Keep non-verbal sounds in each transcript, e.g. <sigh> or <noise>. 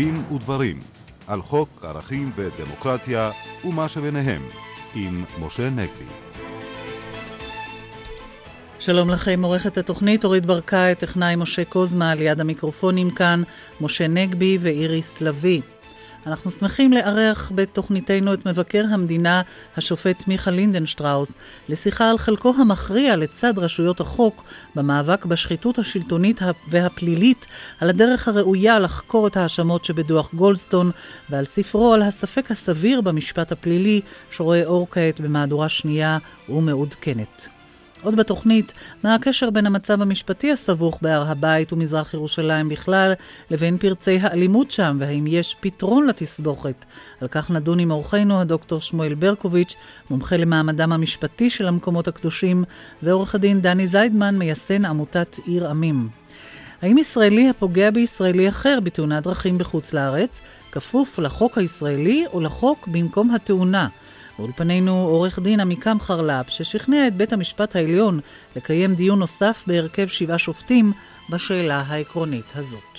דין ודברים על חוק ערכים ודמוקרטיה ומה שביניהם עם משה נגבי. שלום לכם, עורכת התוכנית אורית ברקאי, טכנאי משה קוזמה, ליד המיקרופונים כאן, משה נגבי ואיריס לביא. אנחנו שמחים לארח בתוכניתנו את מבקר המדינה, השופט מיכה לינדנשטראוס, לשיחה על חלקו המכריע לצד רשויות החוק במאבק בשחיתות השלטונית והפלילית, על הדרך הראויה לחקור את ההאשמות שבדוח גולדסטון, ועל ספרו על הספק הסביר במשפט הפלילי, שרואה אור כעת במהדורה שנייה ומעודכנת. עוד בתוכנית, מה הקשר בין המצב המשפטי הסבוך בהר הבית ומזרח ירושלים בכלל, לבין פרצי האלימות שם, והאם יש פתרון לתסבוכת. על כך נדון עם אורחנו הדוקטור שמואל ברקוביץ', מומחה למעמדם המשפטי של המקומות הקדושים, ועורך הדין דני זיידמן, מייסן עמותת עיר עמים. האם ישראלי הפוגע בישראלי אחר בתאונת דרכים בחוץ לארץ, כפוף לחוק הישראלי או לחוק במקום התאונה? באולפנינו עורך דין עמיקם חרל"פ, ששכנע את בית המשפט העליון לקיים דיון נוסף בהרכב שבעה שופטים בשאלה העקרונית הזאת.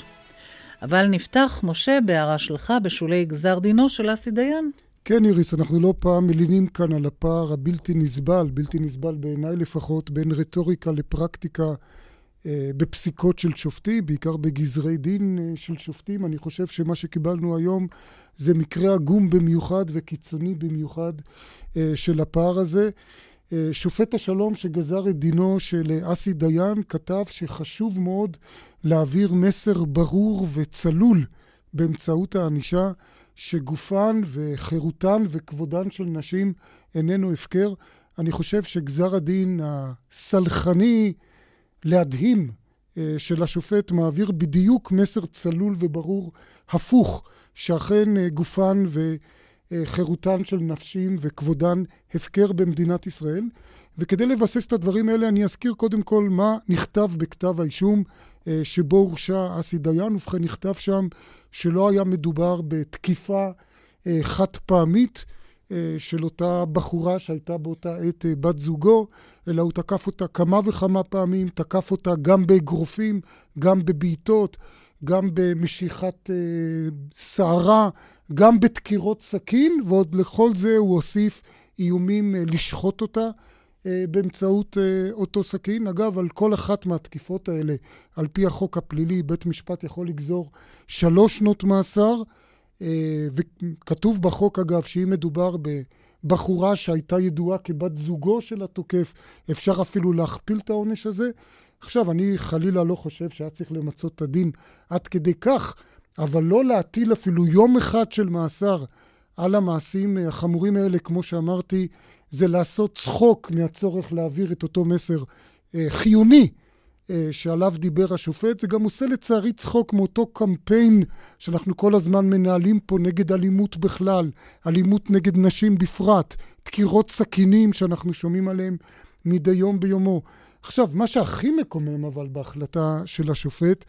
אבל נפתח, משה, בהערה שלך בשולי גזר דינו של אסי דיין. כן, איריס, אנחנו לא פעם מלינים כאן על הפער הבלתי נסבל, בלתי נסבל בעיניי לפחות, בין רטוריקה לפרקטיקה בפסיקות של שופטים, בעיקר בגזרי דין אה, של שופטים. אני חושב שמה שקיבלנו היום זה מקרה עגום במיוחד וקיצוני במיוחד אה, של הפער הזה. שופט השלום שגזר את דינו של אסי דיין כתב שחשוב מאוד להעביר מסר ברור וצלול באמצעות הענישה שגופן וחירותן וכבודן של נשים איננו הפקר. אני חושב שגזר הדין הסלחני, להדהים אה, של השופט מעביר בדיוק מסר צלול וברור, הפוך, שאכן אה, גופן וחירותן של נשים וכבודן הפקר במדינת ישראל. וכדי לבסס את הדברים האלה אני אזכיר קודם כל מה נכתב בכתב האישום אה, שבו הורשע אסי דיין. ובכן נכתב שם שלא היה מדובר בתקיפה חד פעמית, אה, של אותה בחורה שהייתה באותה עת אה, בת זוגו, אלא הוא תקף אותה כמה וכמה פעמים, תקף אותה גם באגרופים, גם בבעיטות, גם במשיכת שערה, אה, גם בדקירות סכין, ועוד לכל זה הוא הוסיף איומים אה, לשחוט אותה. אה, באמצעות אה, אותו סכין. אגב, על כל אחת מהתקיפות האלה, על פי החוק הפלילי, בית משפט יכול לגזור שלוש שנות מאסר, אה, וכתוב בחוק, אגב, שאם מדובר בבחורה שהייתה ידועה כבת זוגו של התוקף, אפשר אפילו להכפיל את העונש הזה. עכשיו, אני חלילה לא חושב שהיה צריך למצות את הדין עד כדי כך, אבל לא להטיל אפילו יום אחד של מאסר על המעשים החמורים האלה, כמו שאמרתי, זה לעשות צחוק מהצורך להעביר את אותו מסר אה, חיוני אה, שעליו דיבר השופט, זה גם עושה לצערי צחוק מאותו קמפיין שאנחנו כל הזמן מנהלים פה נגד אלימות בכלל, אלימות נגד נשים בפרט, דקירות סכינים שאנחנו שומעים עליהם מדי יום ביומו. עכשיו, מה שהכי מקומם אבל בהחלטה של השופט,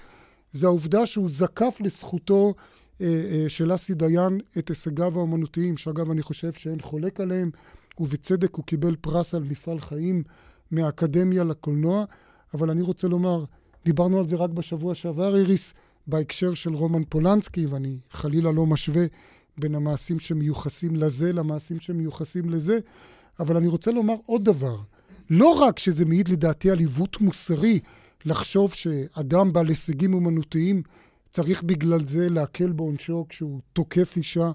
זה העובדה שהוא זקף לזכותו אה, אה, של אסי דיין את הישגיו האומנותיים, שאגב אני חושב שאין חולק עליהם, ובצדק הוא קיבל פרס על מפעל חיים מהאקדמיה לקולנוע. אבל אני רוצה לומר, דיברנו על זה רק בשבוע שעבר, איריס, בהקשר של רומן פולנסקי, ואני חלילה לא משווה בין המעשים שמיוחסים לזה למעשים שמיוחסים לזה, אבל אני רוצה לומר עוד דבר. לא רק שזה מעיד לדעתי על עיוות מוסרי לחשוב שאדם בעל הישגים אומנותיים צריך בגלל זה להקל בעונשו כשהוא תוקף אישה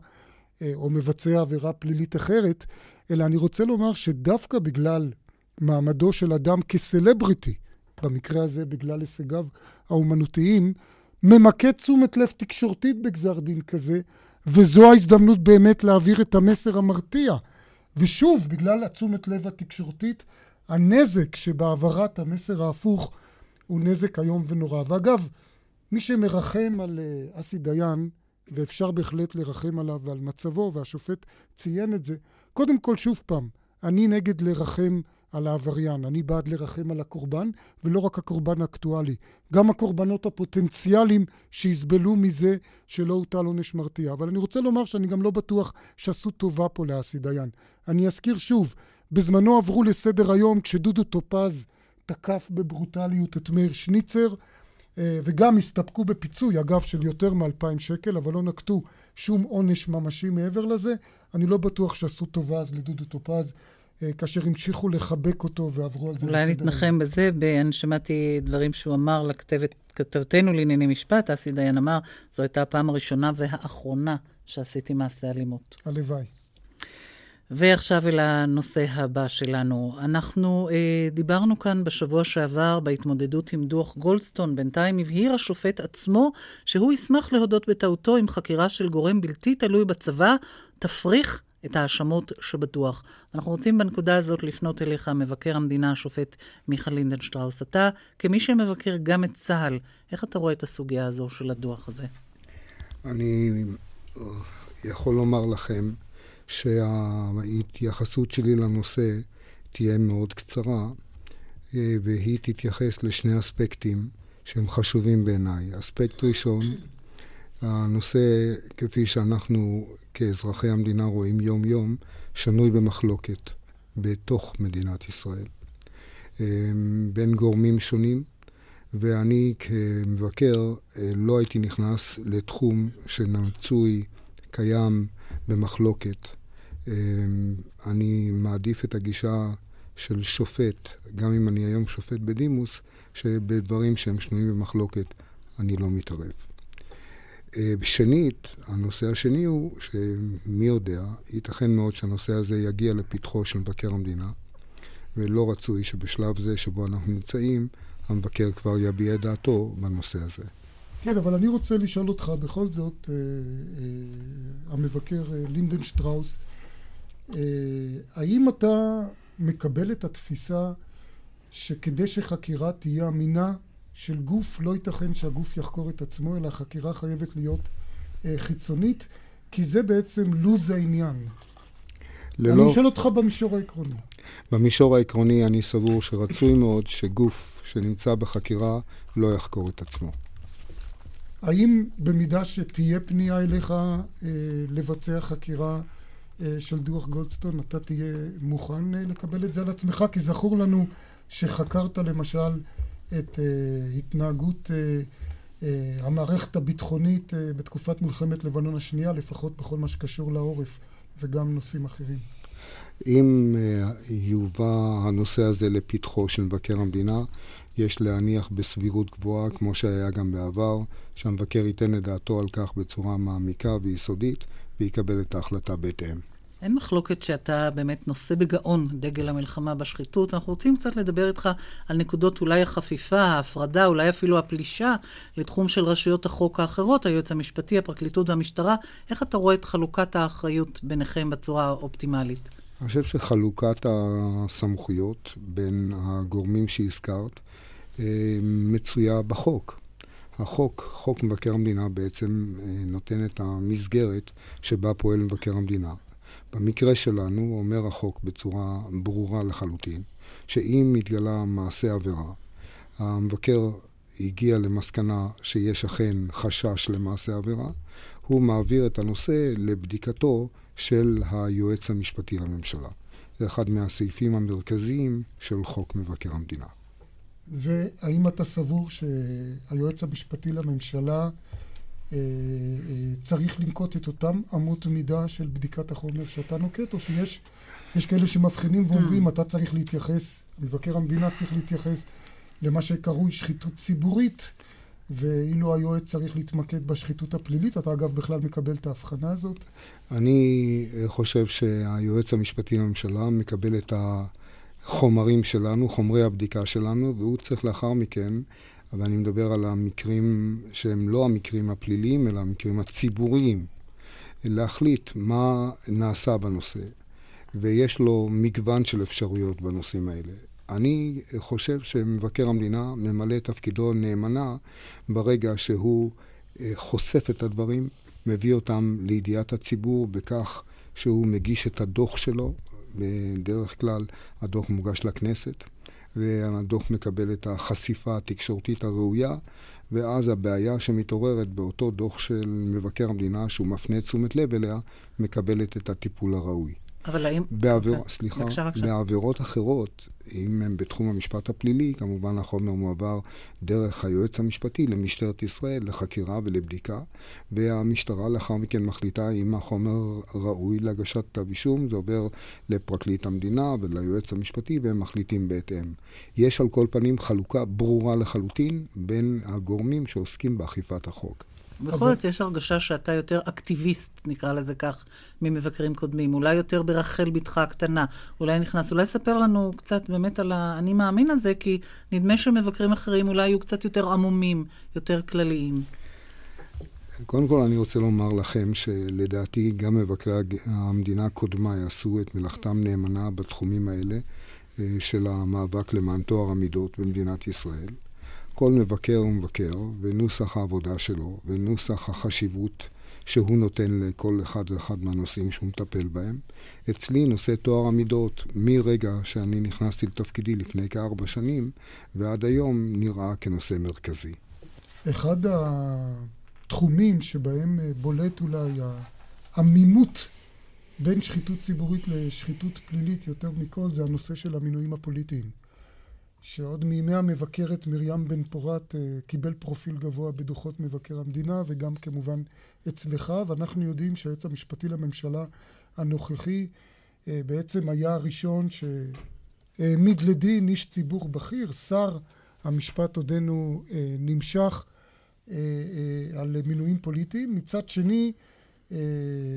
אה, או מבצע עבירה פלילית אחרת, אלא אני רוצה לומר שדווקא בגלל מעמדו של אדם כסלבריטי, במקרה הזה בגלל הישגיו האומנותיים, ממקד תשומת לב תקשורתית בגזר דין כזה, וזו ההזדמנות באמת להעביר את המסר המרתיע. ושוב, בגלל התשומת לב התקשורתית, הנזק שבהעברת המסר ההפוך הוא נזק איום ונורא. ואגב, מי שמרחם על אה, אסי דיין, ואפשר בהחלט לרחם עליו ועל מצבו, והשופט ציין את זה, קודם כל, שוב פעם, אני נגד לרחם על העבריין, אני בעד לרחם על הקורבן, ולא רק הקורבן האקטואלי, גם הקורבנות הפוטנציאליים שיסבלו מזה שלא הוטל עונש מרתיע. אבל אני רוצה לומר שאני גם לא בטוח שעשו טובה פה לאסי דיין. אני אזכיר שוב, בזמנו עברו לסדר היום כשדודו טופז תקף בברוטליות את מאיר שניצר, וגם הסתפקו בפיצוי, אגב, של יותר מ-2,000 שקל, אבל לא נקטו שום עונש ממשי מעבר לזה. אני לא בטוח שעשו טובה אז לדודו טופז. כאשר המשיכו לחבק אותו ועברו על זה אולי נתנחם בזה, אני שמעתי דברים שהוא אמר לכתבת, כתבתנו לענייני משפט, אסי דיין אמר, זו הייתה הפעם הראשונה והאחרונה שעשיתי מעשה אלימות. הלוואי. ועכשיו אל הנושא הבא שלנו. אנחנו אה, דיברנו כאן בשבוע שעבר בהתמודדות עם דוח גולדסטון. בינתיים הבהיר השופט עצמו שהוא ישמח להודות בטעותו אם חקירה של גורם בלתי תלוי בצבא תפריך את ההאשמות שבדוח. אנחנו רוצים בנקודה הזאת לפנות אליך, מבקר המדינה, השופט מיכה לינדנשטראוס. אתה, כמי שמבקר גם את צה"ל, איך אתה רואה את הסוגיה הזו של הדוח הזה? אני יכול לומר לכם שההתייחסות שלי לנושא תהיה מאוד קצרה, אה, והיא תתייחס לשני אספקטים שהם חשובים בעיניי. אספקט ראשון, הנושא, כפי שאנחנו כאזרחי המדינה רואים יום-יום, שנוי במחלוקת בתוך מדינת ישראל. אה, בין גורמים שונים, ואני כמבקר אה, לא הייתי נכנס לתחום שמצוי, קיים, במחלוקת. אמ, אני מעדיף את הגישה של שופט, גם אם אני היום שופט בדימוס, שבדברים שהם שנויים במחלוקת אני לא מתערב. אה, שנית, הנושא השני הוא שמי יודע, ייתכן מאוד שהנושא הזה יגיע לפתחו של מבקר המדינה, ולא רצוי שבשלב זה שבו אנחנו נמצאים, המבקר כבר יביע את דעתו בנושא הזה. כן, אבל אני רוצה לשאול אותך בכל זאת, אה, אה, המבקר אה, לינדן שטראוס, אה, האם אתה מקבל את התפיסה שכדי שחקירה תהיה אמינה של גוף, לא ייתכן שהגוף יחקור את עצמו, אלא החקירה חייבת להיות אה, חיצונית, כי זה בעצם לוז העניין. ללא... אני אשאל אותך במישור העקרוני. במישור העקרוני אני סבור שרצוי מאוד שגוף שנמצא בחקירה לא יחקור את עצמו. האם במידה שתהיה פנייה אליך אה, לבצע חקירה אה, של דוח גולדסטון, אתה תהיה מוכן אה, לקבל את זה על עצמך? כי זכור לנו שחקרת למשל את אה, התנהגות אה, אה, המערכת הביטחונית בתקופת מלחמת לבנון השנייה, לפחות בכל מה שקשור לעורף, וגם נושאים אחרים. אם יובא הנושא הזה לפתחו של מבקר המדינה, יש להניח בסבירות גבוהה, כמו שהיה גם בעבר, שהמבקר ייתן את דעתו על כך בצורה מעמיקה ויסודית, ויקבל את ההחלטה בהתאם. אין מחלוקת שאתה באמת נושא בגאון דגל המלחמה בשחיתות. אנחנו רוצים קצת לדבר איתך על נקודות אולי החפיפה, ההפרדה, אולי אפילו הפלישה לתחום של רשויות החוק האחרות, היועץ המשפטי, הפרקליטות והמשטרה. איך אתה רואה את חלוקת האחריות ביניכם בצורה האופטימלית? אני חושב שחלוקת הסמכויות בין הגורמים שהזכרת אה, מצויה בחוק. החוק, חוק מבקר המדינה, בעצם אה, נותן את המסגרת שבה פועל מבקר המדינה. במקרה שלנו אומר החוק בצורה ברורה לחלוטין, שאם מתגלה מעשה עבירה, המבקר הגיע למסקנה שיש אכן חשש למעשה עבירה, הוא מעביר את הנושא לבדיקתו של היועץ המשפטי לממשלה. זה אחד מהסעיפים המרכזיים של חוק מבקר המדינה. והאם אתה סבור שהיועץ המשפטי לממשלה צריך לנקוט את אותם אמות מידה של בדיקת החומר שאתה נוקט, או שיש יש כאלה שמבחינים ואומרים, אתה צריך להתייחס, מבקר המדינה צריך להתייחס למה שקרוי שחיתות ציבורית, ואילו היועץ צריך להתמקד בשחיתות הפלילית. אתה אגב בכלל מקבל את ההבחנה הזאת? אני חושב שהיועץ המשפטי לממשלה מקבל את. החומרים שלנו, חומרי הבדיקה שלנו, והוא צריך לאחר מכן, אבל אני מדבר על המקרים שהם לא המקרים הפליליים, אלא המקרים הציבוריים, להחליט מה נעשה בנושא, ויש לו מגוון של אפשרויות בנושאים האלה. אני חושב שמבקר המדינה ממלא את תפקידו נאמנה ברגע שהוא אה, חושף את הדברים, מביא אותם לידיעת הציבור בכך שהוא מגיש את הדוח שלו, בדרך כלל הדוח מוגש לכנסת, והדוח מקבל את החשיפה התקשורתית הראויה, ואז הבעיה שמתעוררת באותו דוח של מבקר המדינה, שהוא מפנה תשומת לב אליה, מקבלת את הטיפול הראוי. אבל האם... בעביר... סליחה, בעבירות אחרות אם הם בתחום המשפט הפלילי, כמובן החומר מועבר דרך היועץ המשפטי למשטרת ישראל לחקירה ולבדיקה, והמשטרה לאחר מכן מחליטה אם החומר ראוי להגשת כתב אישום, זה עובר לפרקליט המדינה וליועץ המשפטי והם מחליטים בהתאם. יש על כל פנים חלוקה ברורה לחלוטין בין הגורמים שעוסקים באכיפת החוק. בכל זאת, יש הרגשה שאתה יותר אקטיביסט, נקרא לזה כך, ממבקרים קודמים. אולי יותר ברחל בתך הקטנה. אולי נכנס, אולי ספר לנו קצת באמת על האני מאמין הזה, כי נדמה שמבקרים אחרים אולי יהיו קצת יותר עמומים, יותר כלליים. קודם כל אני רוצה לומר לכם שלדעתי גם מבקרי המדינה קודמיי עשו את מלאכתם נאמנה בתחומים האלה אה, של המאבק למען טוהר המידות במדינת ישראל. כל מבקר הוא מבקר, ונוסח העבודה שלו, ונוסח החשיבות שהוא נותן לכל אחד ואחד מהנושאים שהוא מטפל בהם. אצלי נושא טוהר המידות, מרגע שאני נכנסתי לתפקידי לפני כארבע שנים, ועד היום נראה כנושא מרכזי. אחד התחומים שבהם בולט אולי העמימות בין שחיתות ציבורית לשחיתות פלילית יותר מכל, זה הנושא של המינויים הפוליטיים. שעוד מימי המבקרת מרים בן פורת אה, קיבל פרופיל גבוה בדוחות מבקר המדינה וגם כמובן אצלך, ואנחנו יודעים שהיועץ המשפטי לממשלה הנוכחי אה, בעצם היה הראשון שהעמיד לדין איש ציבור בכיר, שר המשפט עודנו אה, נמשך על מינויים פוליטיים. מצד שני,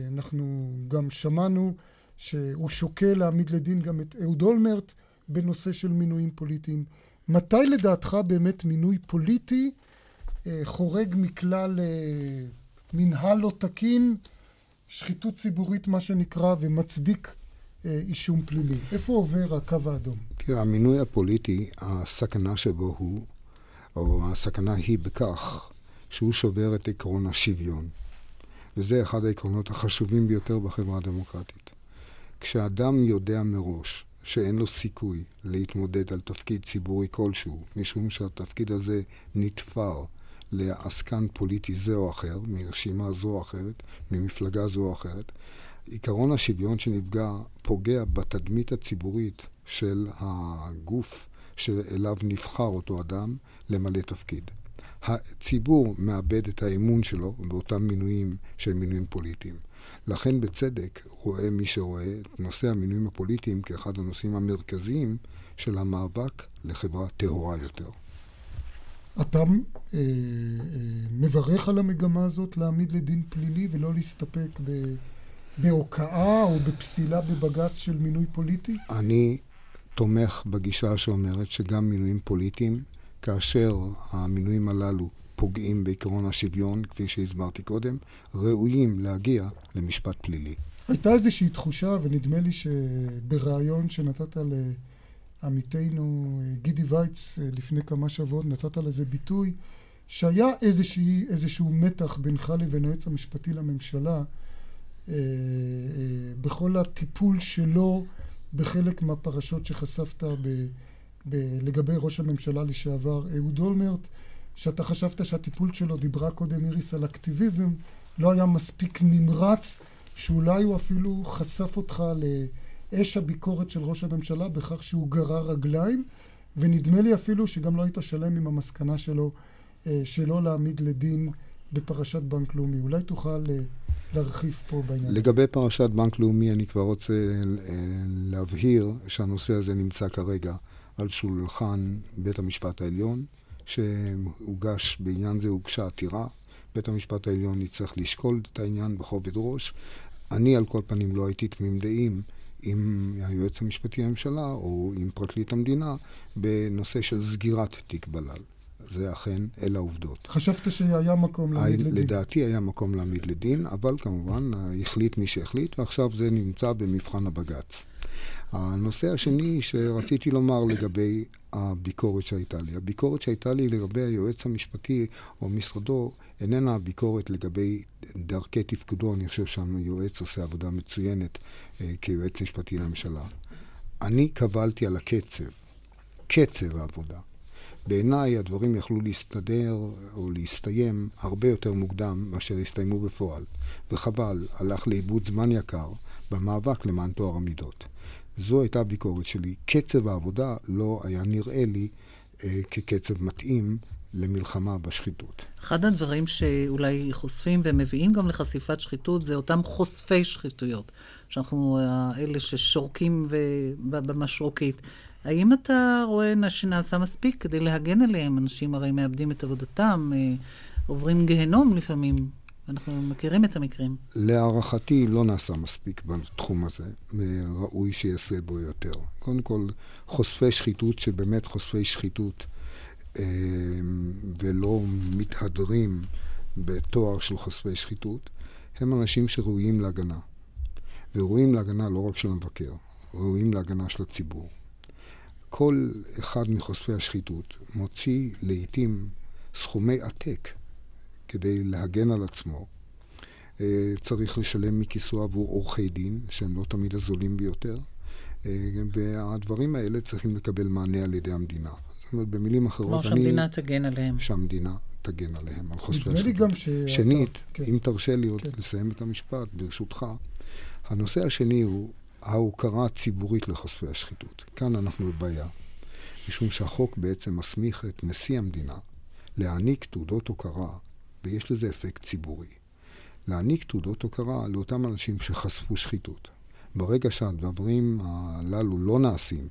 אנחנו גם שמענו שהוא שוקל להעמיד לדין גם את אהוד אולמרט בנושא של מינויים פוליטיים. מתי לדעתך באמת מינוי פוליטי אה, חורג מכלל אה, מנהל לא תקין, שחיתות ציבורית מה שנקרא, ומצדיק אה, אישום פלילי? איפה עובר הקו האדום? תראה, המינוי הפוליטי, הסכנה שבו הוא, או הסכנה היא בכך שהוא שובר את עקרון השוויון. וזה אחד העקרונות החשובים ביותר בחברה הדמוקרטית. כשאדם יודע מראש שאין לו סיכוי להתמודד על תפקיד ציבורי כלשהו, משום שהתפקיד הזה נתפר לעסקן פוליטי זה או אחר, מרשימה זו או אחרת, ממפלגה זו או אחרת, עקרון השוויון שנפגע פוגע בתדמית הציבורית של הגוף שאליו נבחר אותו אדם למלא תפקיד. הציבור מאבד את האמון שלו באותם מינויים שהם מינויים פוליטיים. לכן בצדק רואה מי שרואה את נושא המינויים הפוליטיים כאחד הנושאים המרכזיים של המאבק לחברה טהורה יותר. אתה אה, אה, מברך על המגמה הזאת להעמיד לדין פלילי ולא להסתפק ב, בהוקעה או בפסילה בבג"ץ של מינוי פוליטי? אני תומך בגישה שאומרת שגם מינויים פוליטיים, כאשר המינויים הללו פוגעים בעקרון השוויון, כפי שהסברתי קודם, ראויים להגיע למשפט פלילי. הייתה איזושהי תחושה, ונדמה לי שבריאיון שנתת לעמיתנו אה, גידי וייץ אה, לפני כמה שבועות, נתת לזה ביטוי, שהיה איזושהי, איזשהו מתח בינך לבין היועץ המשפטי לממשלה אה, אה, בכל הטיפול שלו בחלק מהפרשות שחשפת ב, ב, לגבי ראש הממשלה לשעבר אהוד אולמרט. שאתה חשבת שהטיפול שלו, דיברה קודם איריס על אקטיביזם, לא היה מספיק נמרץ, שאולי הוא אפילו חשף אותך לאש הביקורת של ראש הממשלה בכך שהוא גרר רגליים, ונדמה לי אפילו שגם לא היית שלם עם המסקנה שלו אה, שלא להעמיד לדין בפרשת בנק לאומי. אולי תוכל אה, להרחיב פה בעניין. לגבי פרשת בנק לאומי, אני כבר רוצה אה, להבהיר שהנושא הזה נמצא כרגע על שולחן בית המשפט העליון. שהוגש, בעניין זה הוגשה עתירה. בית המשפט העליון יצטרך לשקול את העניין בכובד ראש. אני על כל פנים לא הייתי תמים דעים עם היועץ המשפטי לממשלה או עם פרקליט המדינה בנושא של סגירת תיק בלל. זה אכן, אלה העובדות. חשבת שהיה מקום להעמיד לדין? לדעתי היה מקום להעמיד לדין, אבל כמובן החליט מי שהחליט, ועכשיו זה נמצא במבחן הבג"ץ. הנושא השני שרציתי לומר לגבי הביקורת שהייתה לי. הביקורת שהייתה לי לגבי היועץ המשפטי או משרדו איננה הביקורת לגבי דרכי תפקודו, אני חושב שהיועץ עושה עבודה מצוינת אה, כיועץ משפטי לממשלה. אני קבלתי על הקצב, קצב העבודה. בעיניי הדברים יכלו להסתדר או להסתיים הרבה יותר מוקדם מאשר הסתיימו בפועל, וחבל, הלך לאיבוד זמן יקר במאבק למען טוהר המידות. זו הייתה הביקורת שלי. קצב העבודה לא היה נראה לי אה, כקצב מתאים למלחמה בשחיתות. אחד הדברים שאולי חושפים ומביאים גם לחשיפת שחיתות זה אותם חושפי שחיתויות, שאנחנו אלה ששורקים במשרוקית. האם אתה רואה שנעשה מספיק כדי להגן עליהם? אנשים הרי מאבדים את עבודתם, אה, עוברים גיהנום לפעמים. אנחנו מכירים את המקרים. להערכתי לא נעשה מספיק בתחום הזה, ראוי שיעשה בו יותר. קודם כל, חושפי שחיתות, שבאמת חושפי שחיתות, אה, ולא מתהדרים בתואר של חושפי שחיתות, הם אנשים שראויים להגנה. וראויים להגנה לא רק של המבקר, ראויים להגנה של הציבור. כל אחד מחושפי השחיתות מוציא לעיתים סכומי עתק כדי להגן על עצמו. אה, צריך לשלם מכיסו עבור עורכי דין, שהם לא תמיד הזולים ביותר, אה, והדברים האלה צריכים לקבל מענה על ידי המדינה. זאת אומרת, במילים אחרות, אני... כלומר שהמדינה תגן עליהם. שהמדינה תגן עליהם, על חושפי השחיתות. נדמה לי גם ש... שנית, כן. אם תרשה לי עוד כן. לסיים את המשפט, ברשותך, הנושא השני הוא ההוקרה הציבורית לחושפי השחיתות. כאן אנחנו בבעיה, משום שהחוק בעצם מסמיך את נשיא המדינה להעניק תעודות הוקרה, ויש לזה אפקט ציבורי. להעניק תעודות הוקרה לאותם אנשים שחשפו שחיתות. ברגע שהדברים הללו לא נעשים,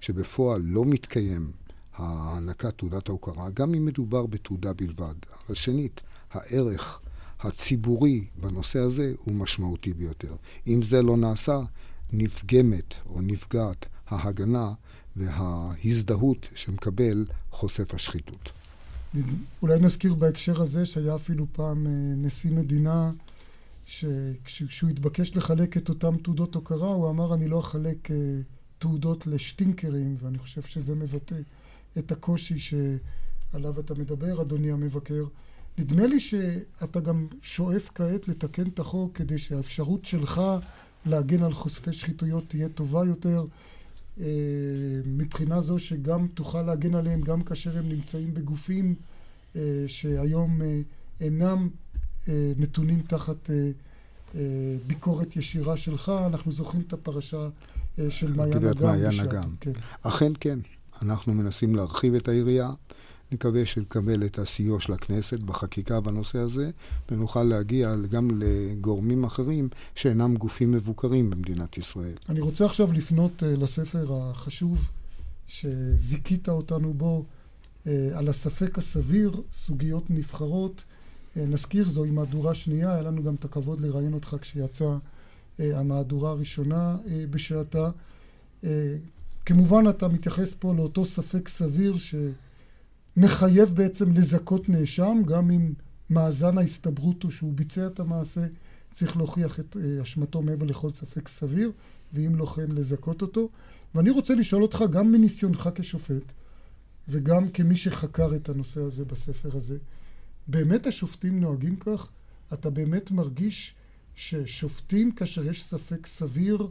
שבפועל לא מתקיים הענקת תעודת ההוקרה, גם אם מדובר בתעודה בלבד. אבל שנית, הערך הציבורי בנושא הזה הוא משמעותי ביותר. אם זה לא נעשה, נפגמת או נפגעת ההגנה וההזדהות שמקבל חושף השחיתות. אולי נזכיר בהקשר הזה שהיה אפילו פעם אה, נשיא מדינה שכשהוא התבקש לחלק את אותן תעודות הוקרה הוא אמר אני לא אחלק אה, תעודות לשטינקרים ואני חושב שזה מבטא את הקושי שעליו אתה מדבר אדוני המבקר. נדמה לי שאתה גם שואף כעת לתקן את החוק כדי שהאפשרות שלך להגן על חושפי שחיתויות תהיה טובה יותר, מבחינה זו שגם תוכל להגן עליהם גם כאשר הם נמצאים בגופים אה, שהיום אה, אינם נתונים תחת ביקורת ישירה שלך. אנחנו זוכרים את הפרשה של מעיין אגם. מעיין אגם. כן. אכן כן. אנחנו מנסים להרחיב את העירייה. נקווה שנקבל את הסיוע של הכנסת בחקיקה בנושא הזה, ונוכל להגיע גם לגורמים אחרים שאינם גופים מבוקרים במדינת ישראל. אני רוצה עכשיו לפנות uh, לספר החשוב שזיכית אותנו בו, uh, על הספק הסביר, סוגיות נבחרות. Uh, נזכיר, זוהי מהדורה שנייה, היה לנו גם את הכבוד לראיין אותך כשיצאה uh, המהדורה הראשונה uh, בשעתה. Uh, כמובן אתה מתייחס פה לאותו ספק סביר ש... מחייב בעצם לזכות נאשם, גם אם מאזן ההסתברות הוא שהוא ביצע את המעשה, צריך להוכיח את אה, אשמתו מעבר לכל ספק סביר, ואם לא כן לזכות אותו. ואני רוצה לשאול אותך, גם מניסיונך כשופט, וגם כמי שחקר את הנושא הזה בספר הזה, באמת השופטים נוהגים כך? אתה באמת מרגיש ששופטים, כאשר יש ספק סביר,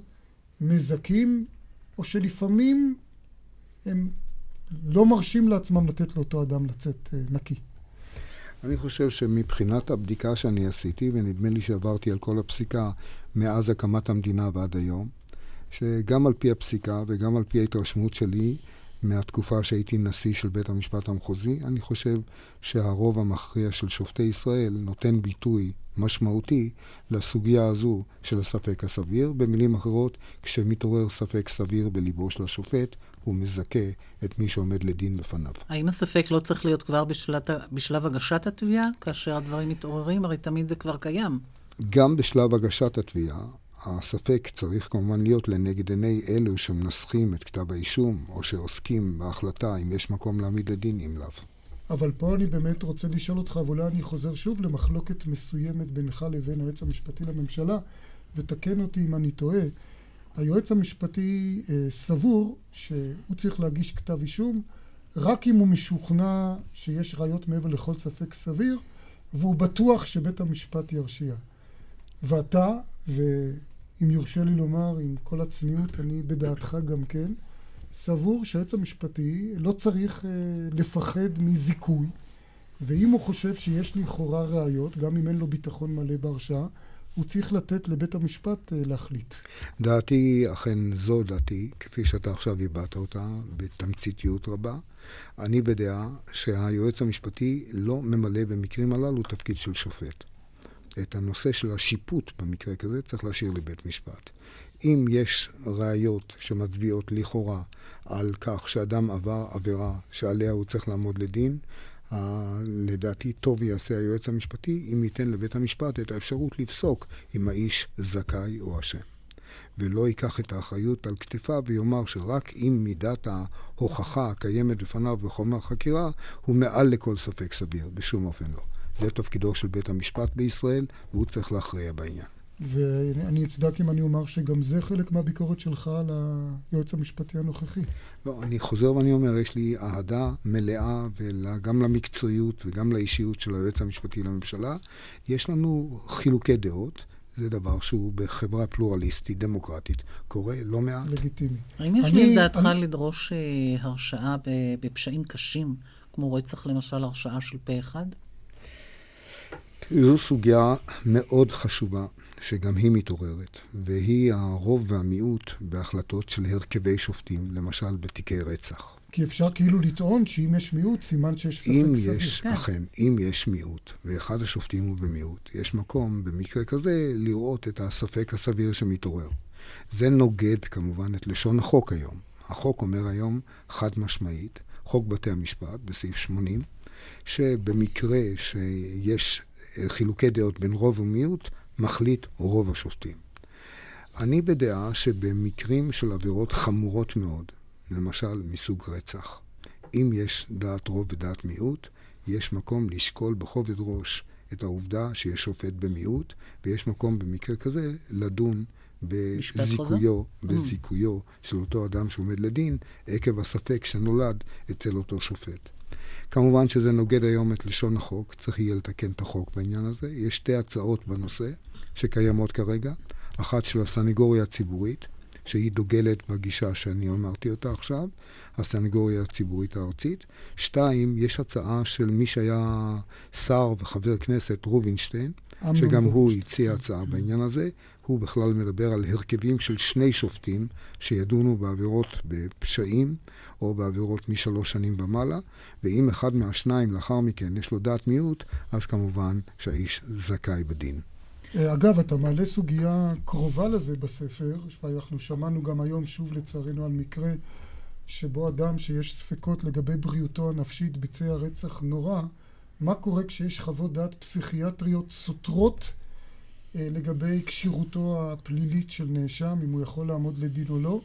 מזכים, או שלפעמים הם לא מרשים לעצמם לתת לאותו אדם לצאת אה, נקי. אני חושב שמבחינת הבדיקה שאני עשיתי, ונדמה לי שעברתי על כל הפסיקה מאז הקמת המדינה ועד היום, שגם על פי הפסיקה וגם על פי ההתרשמות שלי מהתקופה שהייתי נשיא של בית המשפט המחוזי, אני חושב שהרוב המכריע של שופטי ישראל נותן ביטוי משמעותי לסוגיה הזו של הספק הסביר. במילים אחרות, כשמתעורר ספק סביר בליבו של השופט, הוא מזכה את מי שעומד לדין בפניו. האם הספק לא צריך להיות כבר בשלט, בשלב הגשת התביעה, כאשר הדברים מתעוררים? הרי תמיד זה כבר קיים. גם בשלב הגשת התביעה, הספק צריך כמובן להיות לנגד עיני אלו שמנסחים את כתב האישום, או שעוסקים בהחלטה אם יש מקום להעמיד לדין, אם לאו. אבל פה אני באמת רוצה לשאול אותך, ואולי אני חוזר שוב למחלוקת מסוימת בינך לבין היועץ המשפטי לממשלה, ותקן אותי אם אני טועה. היועץ המשפטי אה, סבור שהוא צריך להגיש כתב אישום רק אם הוא משוכנע שיש ראיות מעבר לכל ספק סביר, והוא בטוח שבית המשפט ירשיע. ואתה, ואם יורשה לי לומר, עם כל הצניעות, אני בדעתך גם כן, סבור שהיועץ המשפטי לא צריך אה, לפחד מזיכוי, ואם הוא חושב שיש לכאורה ראיות, גם אם אין לו ביטחון מלא בהרשעה, הוא צריך לתת לבית המשפט אה, להחליט. דעתי, אכן זו דעתי, כפי שאתה עכשיו הבעת אותה, בתמציתיות רבה. אני בדעה שהיועץ המשפטי לא ממלא במקרים הללו תפקיד של שופט. את הנושא של השיפוט במקרה כזה צריך להשאיר לבית משפט. אם יש ראיות שמצביעות לכאורה על כך שאדם עבר עבירה שעליה הוא צריך לעמוד לדין, לדעתי טוב יעשה היועץ המשפטי אם ייתן לבית המשפט את האפשרות לפסוק אם האיש זכאי או אשם. ולא ייקח את האחריות על כתפיו ויאמר שרק אם מידת ההוכחה הקיימת בפניו בחומר חקירה הוא מעל לכל ספק סביר, בשום אופן לא. זה תפקידו של בית המשפט בישראל, והוא צריך להכריע בעניין. ואני אצדק אם אני אומר שגם זה חלק מהביקורת שלך על היועץ המשפטי הנוכחי. לא, אני חוזר ואני אומר, יש לי אהדה מלאה גם למקצועיות וגם לאישיות של היועץ המשפטי לממשלה. יש לנו חילוקי דעות. זה דבר שהוא בחברה פלורליסטית, דמוקרטית, קורה לא מעט. לגיטימי. האם יש לי לדעתך אני... לדרוש uh, הרשעה בפשעים קשים, כמו רצח למשל, הרשעה של פה אחד? זו סוגיה מאוד חשובה, שגם היא מתעוררת, והיא הרוב והמיעוט בהחלטות של הרכבי שופטים, למשל בתיקי רצח. כי אפשר כאילו לטעון שאם יש מיעוט, סימן שיש ספק אם סביר. יש, כן. אכן, אם יש מיעוט, ואחד השופטים הוא במיעוט, יש מקום במקרה כזה לראות את הספק הסביר שמתעורר. זה נוגד כמובן את לשון החוק היום. החוק אומר היום חד משמעית, חוק בתי המשפט בסעיף 80, שבמקרה שיש חילוקי דעות בין רוב ומיעוט, מחליט רוב השופטים. אני בדעה שבמקרים של עבירות חמורות מאוד, למשל מסוג רצח, אם יש דעת רוב ודעת מיעוט, יש מקום לשקול בכובד ראש את העובדה שיש שופט במיעוט, ויש מקום במקרה כזה לדון בזיכויו, mm. בזיכויו של אותו אדם שעומד לדין, עקב הספק שנולד אצל אותו שופט. כמובן שזה נוגד היום את לשון החוק, צריך יהיה לתקן את החוק בעניין הזה. יש שתי הצעות בנושא שקיימות כרגע, אחת של הסנגוריה הציבורית, שהיא דוגלת בגישה שאני אמרתי אותה עכשיו, הסנגוריה הציבורית הארצית. שתיים, יש הצעה של מי שהיה שר וחבר כנסת, רובינשטיין, שגם הוא הציע הצעה בעניין הזה. הוא בכלל מדבר על הרכבים של שני שופטים שידונו בעבירות בפשעים או בעבירות משלוש שנים ומעלה, ואם אחד מהשניים לאחר מכן יש לו דעת מיעוט, אז כמובן שהאיש זכאי בדין. אה, אגב, אתה מעלה סוגיה קרובה לזה בספר, ואנחנו שמענו גם היום שוב לצערנו על מקרה שבו אדם שיש ספקות לגבי בריאותו הנפשית ביצע רצח נורא, מה קורה כשיש חוות דעת פסיכיאטריות סותרות אה, לגבי כשירותו הפלילית של נאשם, אם הוא יכול לעמוד לדין או לא,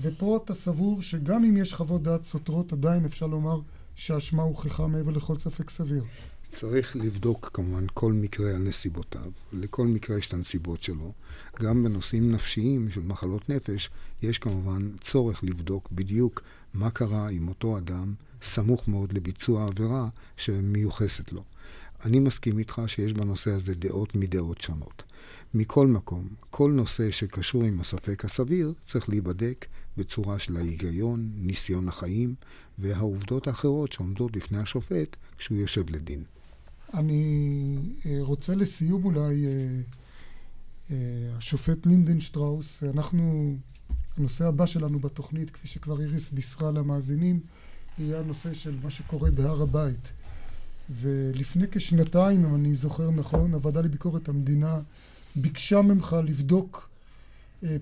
ופה אתה סבור שגם אם יש חוות דעת סותרות, עדיין אפשר לומר שהאשמה הוכחה מעבר לכל ספק סביר. צריך לבדוק כמובן כל מקרה על נסיבותיו, לכל מקרה יש את הנסיבות שלו. גם בנושאים נפשיים של מחלות נפש, יש כמובן צורך לבדוק בדיוק מה קרה עם אותו אדם סמוך מאוד לביצוע העבירה שמיוחסת לו. אני מסכים איתך שיש בנושא הזה דעות מדעות שונות. מכל מקום, כל נושא שקשור עם הספק הסביר צריך להיבדק בצורה של ההיגיון, ניסיון החיים והעובדות האחרות שעומדות בפני השופט כשהוא יושב לדין. אני אה, רוצה לסיום אולי, אה, אה, השופט לינדנשטראוס, אנחנו, הנושא הבא שלנו בתוכנית, כפי שכבר איריס בישרה למאזינים, יהיה הנושא של מה שקורה בהר הבית. ולפני כשנתיים, אם אני זוכר נכון, הוועדה לביקורת המדינה ביקשה ממך לבדוק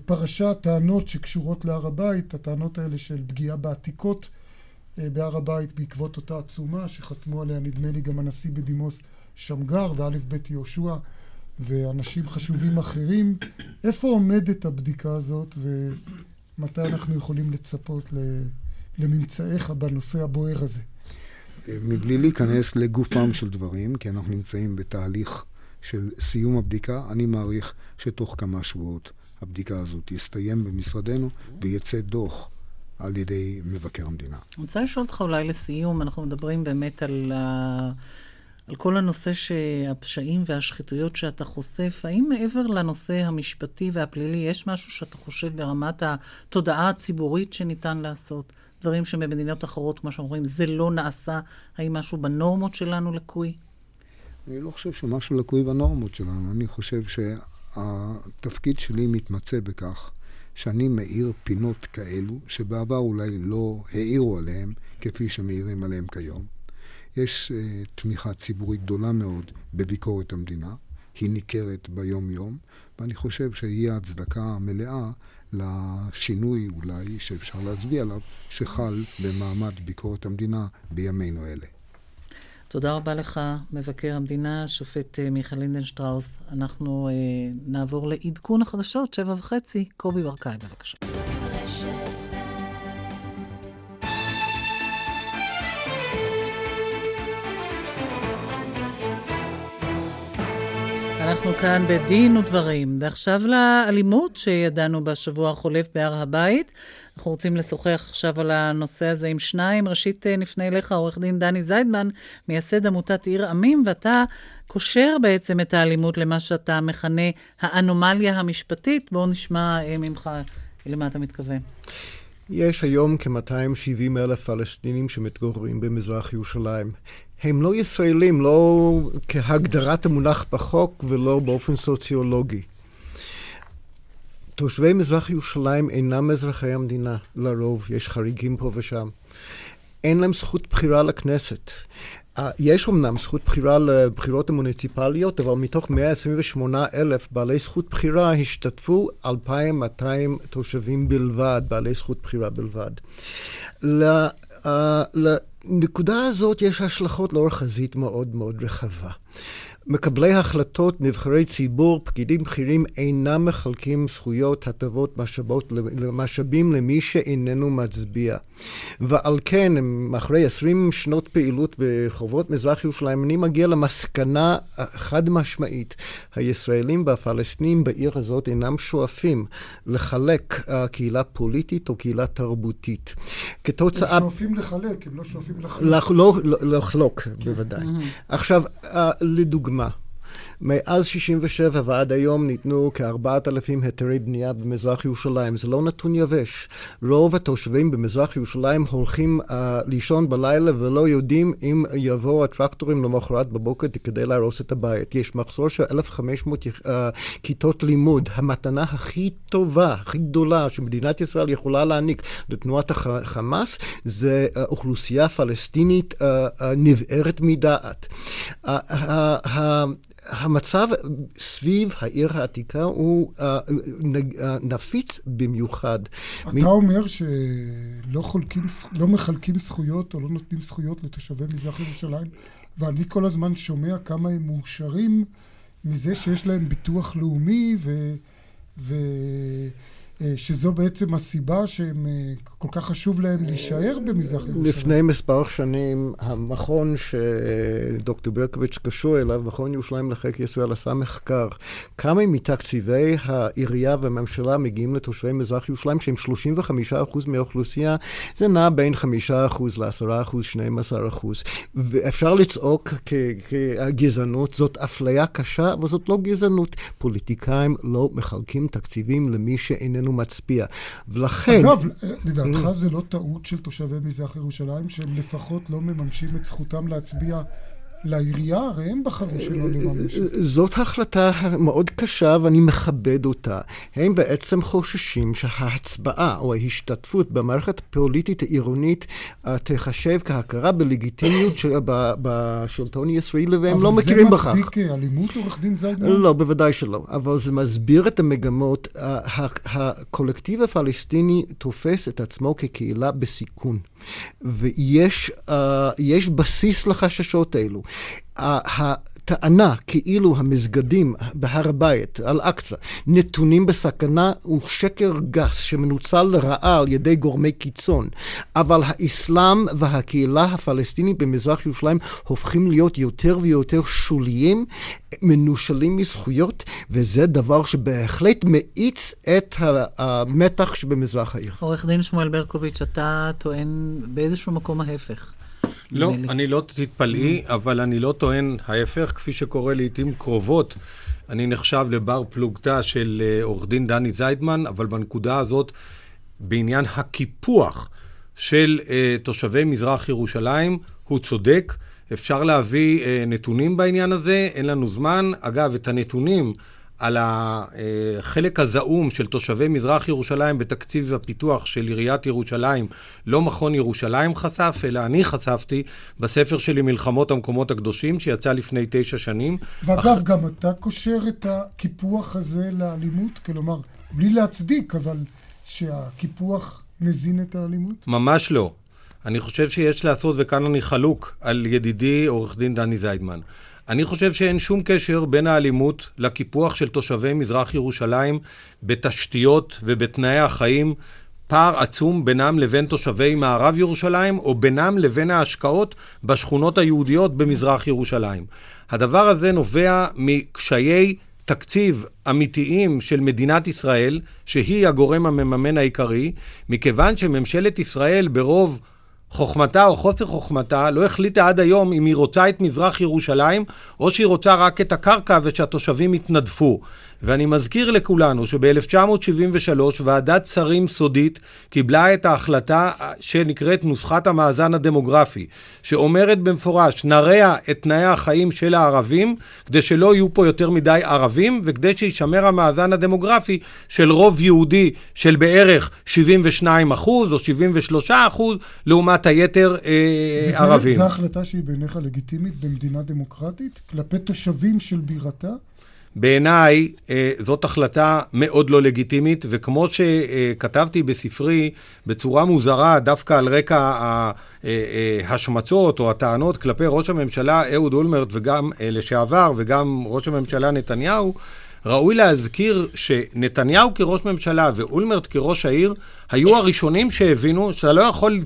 פרשה, טענות שקשורות להר הבית, הטענות האלה של פגיעה בעתיקות אה, בהר הבית בעקבות אותה עצומה שחתמו עליה נדמה לי גם הנשיא בדימוס שמגר וא' ב' יהושע ואנשים חשובים אחרים. איפה עומדת הבדיקה הזאת ומתי אנחנו יכולים לצפות לממצאיך בנושא הבוער הזה? אה, מבלי להיכנס לגופם של דברים, כי אנחנו נמצאים בתהליך של סיום הבדיקה, אני מעריך שתוך כמה שבועות הבדיקה הזאת תסתיים במשרדנו ויצא דוח על ידי מבקר המדינה. אני רוצה לשאול אותך אולי לסיום, אנחנו מדברים באמת על. על כל הנושא שהפשעים והשחיתויות שאתה חושף. האם מעבר לנושא המשפטי והפלילי, יש משהו שאתה חושב ברמת התודעה הציבורית שניתן לעשות? דברים שבמדינות אחרות, כמו שאומרים, זה לא נעשה. האם משהו בנורמות שלנו לקוי? אני לא חושב שמשהו לקוי בנורמות שלנו. אני חושב התפקיד שלי מתמצא בכך שאני מאיר פינות כאלו, שבעבר אולי לא העירו עליהם כפי שמאירים עליהם כיום. יש uh, תמיכה ציבורית גדולה מאוד בביקורת המדינה, היא ניכרת ביום-יום, ואני חושב שהיא ההצדקה המלאה לשינוי אולי שאפשר להצביע עליו, שחל במעמד ביקורת המדינה בימינו אלה. תודה רבה לך, מבקר המדינה, שופט אה, מיכה לינדנשטראוס. אנחנו אה, נעבור לעדכון החדשות, שבע וחצי. קובי ברקאי, בבקשה. אנחנו כאן בדין ודברים, ועכשיו לאלימות שידענו בשבוע החולף בהר הבית. אנחנו רוצים לשוחח עכשיו על הנושא הזה עם שניים. ראשית, אה, נפנה אליך, עורך דין דני זיידמן, מייסד עמותת עיר עמים, ואתה קושר בעצם את האלימות למה שאתה מכנה האנומליה המשפטית. בואו נשמע אה, ממך למה אתה מתכוון. יש היום כ-270 אלף פלסטינים שמתגוררים במזרח ירושלים. הם לא ישראלים, לא כהגדרת המונח בחוק ולא באופן סוציולוגי. תושבי מזרח ירושלים אינם אזרחי המדינה, לרוב, יש חריגים פה ושם. אין להם זכות בחירה לכנסת. יש אמנם זכות בחירה לבחירות המוניציפליות, אבל מתוך 128 אלף בעלי זכות בחירה השתתפו 2,200 תושבים בלבד, בעלי זכות בחירה בלבד. Uh, לנקודה הזאת יש השלכות לאורך חזית מאוד מאוד רחבה. מקבלי החלטות, נבחרי ציבור, פקידים בכירים אינם מחלקים זכויות, הטבות, משאבים למי שאיננו מצביע. ועל כן, אחרי 20 שנות פעילות ברחובות מזרח ירושלים, אני מגיע למסקנה חד משמעית. הישראלים והפלסטינים בעיר הזאת אינם שואפים לחלק uh, קהילה פוליטית או קהילה תרבותית. כתוצאה... הם שואפים לחלק, הם לא שואפים לחלוק. לח... לא, לא, לחלוק, בוודאי. עכשיו, uh, לדוגמה, immer. מאז 67' ועד היום ניתנו כ-4,000 היתרי בנייה במזרח ירושלים. זה לא נתון יבש. רוב התושבים במזרח ירושלים הולכים uh, לישון בלילה ולא יודעים אם יבואו הטרקטורים למחרת בבוקר כדי להרוס את הבית. יש מחסור של 1,500 uh, אה, כיתות לימוד. המתנה הכי טובה, הכי גדולה שמדינת ישראל יכולה להעניק לתנועת החמאס זה uh, אוכלוסייה פלסטינית uh, uh, נבערת מדעת. Uh, uh, uh, המצב סביב העיר העתיקה הוא uh, נפיץ במיוחד. אתה מ... אומר שלא חולקים, לא מחלקים זכויות או לא נותנים זכויות לתושבי מזרח ירושלים, ואני כל הזמן שומע כמה הם מאושרים מזה שיש להם ביטוח לאומי ו... ו... אה, שזו בעצם הסיבה שהם אה, כל כך חשוב להם להישאר במזרח ירושלים. לפני מספר שנים, המכון שדוקטור ברקוביץ' קשור אליו, מכון ירושלים לחקר ישראל, עשה מחקר. כמה מתקציבי העירייה והממשלה מגיעים לתושבי מזרח ירושלים, שהם 35% מהאוכלוסייה, זה נע בין 5% ל-10%, 12%. ואפשר לצעוק כגזענות, זאת אפליה קשה, אבל זאת לא גזענות. פוליטיקאים לא מחלקים תקציבים למי שאיננו הוא מצביע. ולכן... אגב, לדעתך זה לא טעות של תושבי מזרח ירושלים, שהם לפחות לא מממשים את זכותם להצביע לעירייה, הרי הם בחרו שלא לממש. זאת החלטה מאוד קשה ואני מכבד אותה. הם בעצם חוששים שההצבעה או ההשתתפות במערכת הפוליטית העירונית uh, תחשב כהכרה בלגיטימיות של, בשלטון הישראלי והם לא מכירים בכך. אבל זה מצדיק אלימות, עורך דין זיידמן? לא, בוודאי שלא. אבל זה מסביר את המגמות. הקולקטיב הפלסטיני תופס את עצמו כקהילה בסיכון. ויש uh, בסיס לחששות האלו. הטענה כאילו המסגדים בהר הבית, אל-אקצא, נתונים בסכנה הוא שקר גס שמנוצל לרעה על ידי גורמי קיצון. אבל האסלאם והקהילה הפלסטינית במזרח ירושלים הופכים להיות יותר ויותר שוליים, מנושלים מזכויות, וזה דבר שבהחלט מאיץ את המתח שבמזרח העיר. עורך דין שמואל ברקוביץ', אתה טוען באיזשהו מקום ההפך. לא, אני לא תתפלאי, אבל אני לא טוען ההפך, כפי שקורה לעיתים קרובות. אני נחשב לבר פלוגתא של אה, עורך דין דני זיידמן, אבל בנקודה הזאת, בעניין הקיפוח של uh, תושבי מזרח ירושלים, הוא צודק. אפשר להביא uh, נתונים בעניין הזה, אין לנו זמן. אגב, את הנתונים על החלק הזעום של תושבי מזרח ירושלים בתקציב הפיתוח של עיריית ירושלים, לא מכון ירושלים חשף, אלא אני חשפתי בספר שלי מלחמות המקומות הקדושים, שיצא לפני תשע שנים. ואגב, אח... גם אתה קושר את הקיפוח הזה לאלימות? כלומר, בלי להצדיק, אבל שהקיפוח מזין את האלימות? ממש לא. אני חושב שיש לעשות, וכאן אני חלוק על ידידי עורך דין דני זיידמן. אני חושב שאין שום קשר בין האלימות לקיפוח של תושבי מזרח ירושלים בתשתיות ובתנאי החיים. פער עצום בינם לבין תושבי מערב ירושלים, או בינם לבין ההשקעות בשכונות היהודיות במזרח ירושלים. הדבר הזה נובע מקשיי תקציב אמיתיים של מדינת ישראל, שהיא הגורם המממן העיקרי, מכיוון שממשלת ישראל ברוב חוכמתה או חוסר חוכמתה לא החליטה עד היום אם היא רוצה את מזרח ירושלים או שהיא רוצה רק את הקרקע ושהתושבים יתנדפו. ואני מזכיר לכולנו שב-1973 ועדת שרים סודית קיבלה את ההחלטה שנקראת נוסחת המאזן הדמוגרפי, שאומרת במפורש, נרע את תנאי החיים של הערבים, כדי שלא יהיו פה יותר מדי ערבים, וכדי שישמר המאזן הדמוגרפי של רוב יהודי של בערך 72 אחוז או 73 אחוז, לעומת היתר אה, ערבים. וזו החלטה שהיא בעיניך לגיטימית במדינה דמוקרטית? כלפי תושבים של בירתה? בעיניי אה, זאת החלטה מאוד לא לגיטימית, וכמו שכתבתי בספרי, בצורה מוזרה, דווקא על רקע ההשמצות אה, אה, או הטענות כלפי ראש הממשלה אהוד אולמרט, וגם לשעבר, וגם ראש הממשלה נתניהו, ראוי להזכיר שנתניהו כראש ממשלה ואולמרט כראש העיר היו הראשונים שהבינו שאתה לא יכול